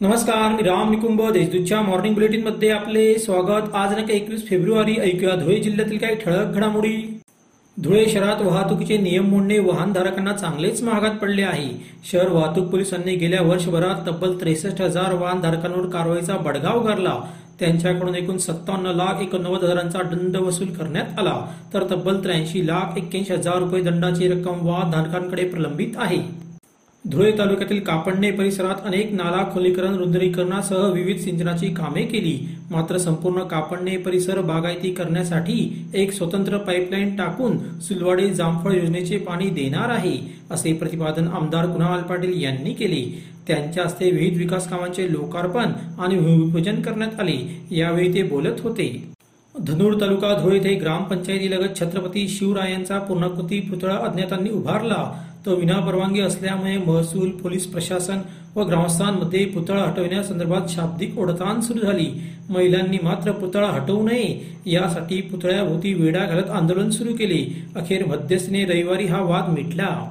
नमस्कार मी राम निकुंभ देशदूतच्या मॉर्निंग बुलेटिनमध्ये आपले स्वागत. आज दिनांक एकवीस फेब्रुवारी ऐकूया धुळे जिल्ह्यातील काही ठळक घडामोडी. धुळे शहरात वाहतुकीचे नियम मोडणे वाहनधारकांना चांगलेच महागात पडले आहे. शहर वाहतूक पोलिसांनी गेल्या वर्षभरात तब्बल त्रेसष्ट हजार वाहनधारकांवर कारवाईचा बडगाव उगारला त्यांच्याकडून एकूण सत्तावन्न लाख एकोणनव्वद हजारांचा दंड वसूल करण्यात आला. तर तब्बल त्र्याऐंशी लाख एक्क्याऐंशी हजार रुपये दंडाची रक्कम वाहनधारकांकडे प्रलंबित आहे. धुळे तालुक्यातील कापडणे परिसरात अनेक नाला खोलीकरण रुंदरीकरणासह विविध सिंचनाची कामे केली. मात्र संपूर्ण कापडणे परिसर बागायती करण्यासाठी एक स्वतंत्र पाईपलाईन टाकून सुलवाडे जामफळ योजनेचे पाणी देणार आहे असे प्रतिपादन आमदार कुणाल पाटील यांनी केले. त्यांच्या हस्ते विविध विकास कामांचे लोकार्पण आणि भूमिपूजन करण्यात आले. यावेळी ते बोलत होते. धनुर तालुका धुळे येथे ग्रामपंचायतीलगत छत्रपती शिवरायांचा पूर्णाकृती पुतळा अज्ञातांनी उभारला. तो विनापरवानगी असल्यामुळे महसूल पोलीस प्रशासन व ग्रामस्थांमध्ये पुतळा हटविण्यासंदर्भात शाब्दिक ओढताण सुरू झाली. महिलांनी मात्र पुतळा हटवू नये यासाठी पुतळ्याभोवती वेढा घालत आंदोलन सुरू केले. अखेर मध्यस्थीने रविवारी हा वाद मिटला.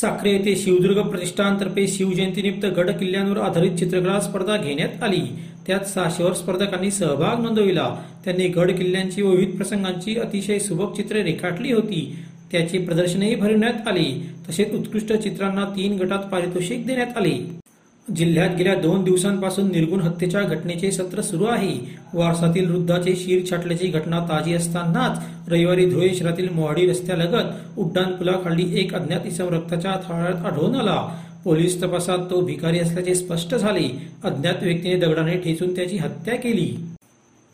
साखरे येथे शिवदुर्ग प्रतिष्ठानतर्फे शिवजयंतीनिमित्त गड किल्ल्यांवर आधारित चित्रकला स्पर्धा घेण्यात आली. त्यात सहाशेवर स्पर्धकांनी सहभाग नोंदविला. त्यांनी गड किल्ल्यांची व विविध प्रसंगांची अतिशय सुबक चित्रे रेखाटली होती. त्याचे प्रदर्शनही भरवण्यात आले. तसेच उत्कृष्ट चित्रांना तीन गटात पारितोषिक देण्यात आले. जिल्ह्यात गेल्या दोन दिवसांपासून निर्गुण हत्येच्या घटनेचे सत्र सुरू आहे. वारसातील वृद्धाचे शिर छाटल्याची घटना ताजी असतानाच रविवारी धुळे शहरातील मोहाडी रस्त्यालगत उड्डाण पुलाखाली एक अज्ञात इसम रक्ताच्या थाळ्यात आढळून आला. पोलीस तपासात तो भिकारी असल्याचे स्पष्ट झाले. अज्ञात व्यक्तीने दगडाने ठेचून त्याची हत्या केली.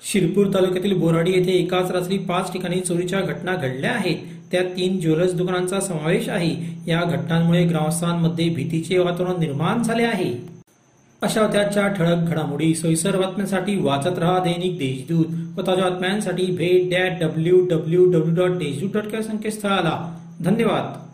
शिरपूर तालुक्यातील बोराडी येथे एकाच रात्री पाच ठिकाणी चोरीच्या घटना घडल्या आहेत. त्या तीन ज्वेलर्स दुकानांचा समावेश आहे. या घटनांमुळे ग्रामस्थांमध्ये भीतीचे वातावरण निर्माण झाले आहे. अशा त्याच्या ठळक घडामोडी सोयीसर बातम्यांसाठी वाचत रहा दैनिक देशदूत व ताज्या बातम्यांसाठी भेट that W W W dot Deshdoot dot संकेतस्थळाला. धन्यवाद.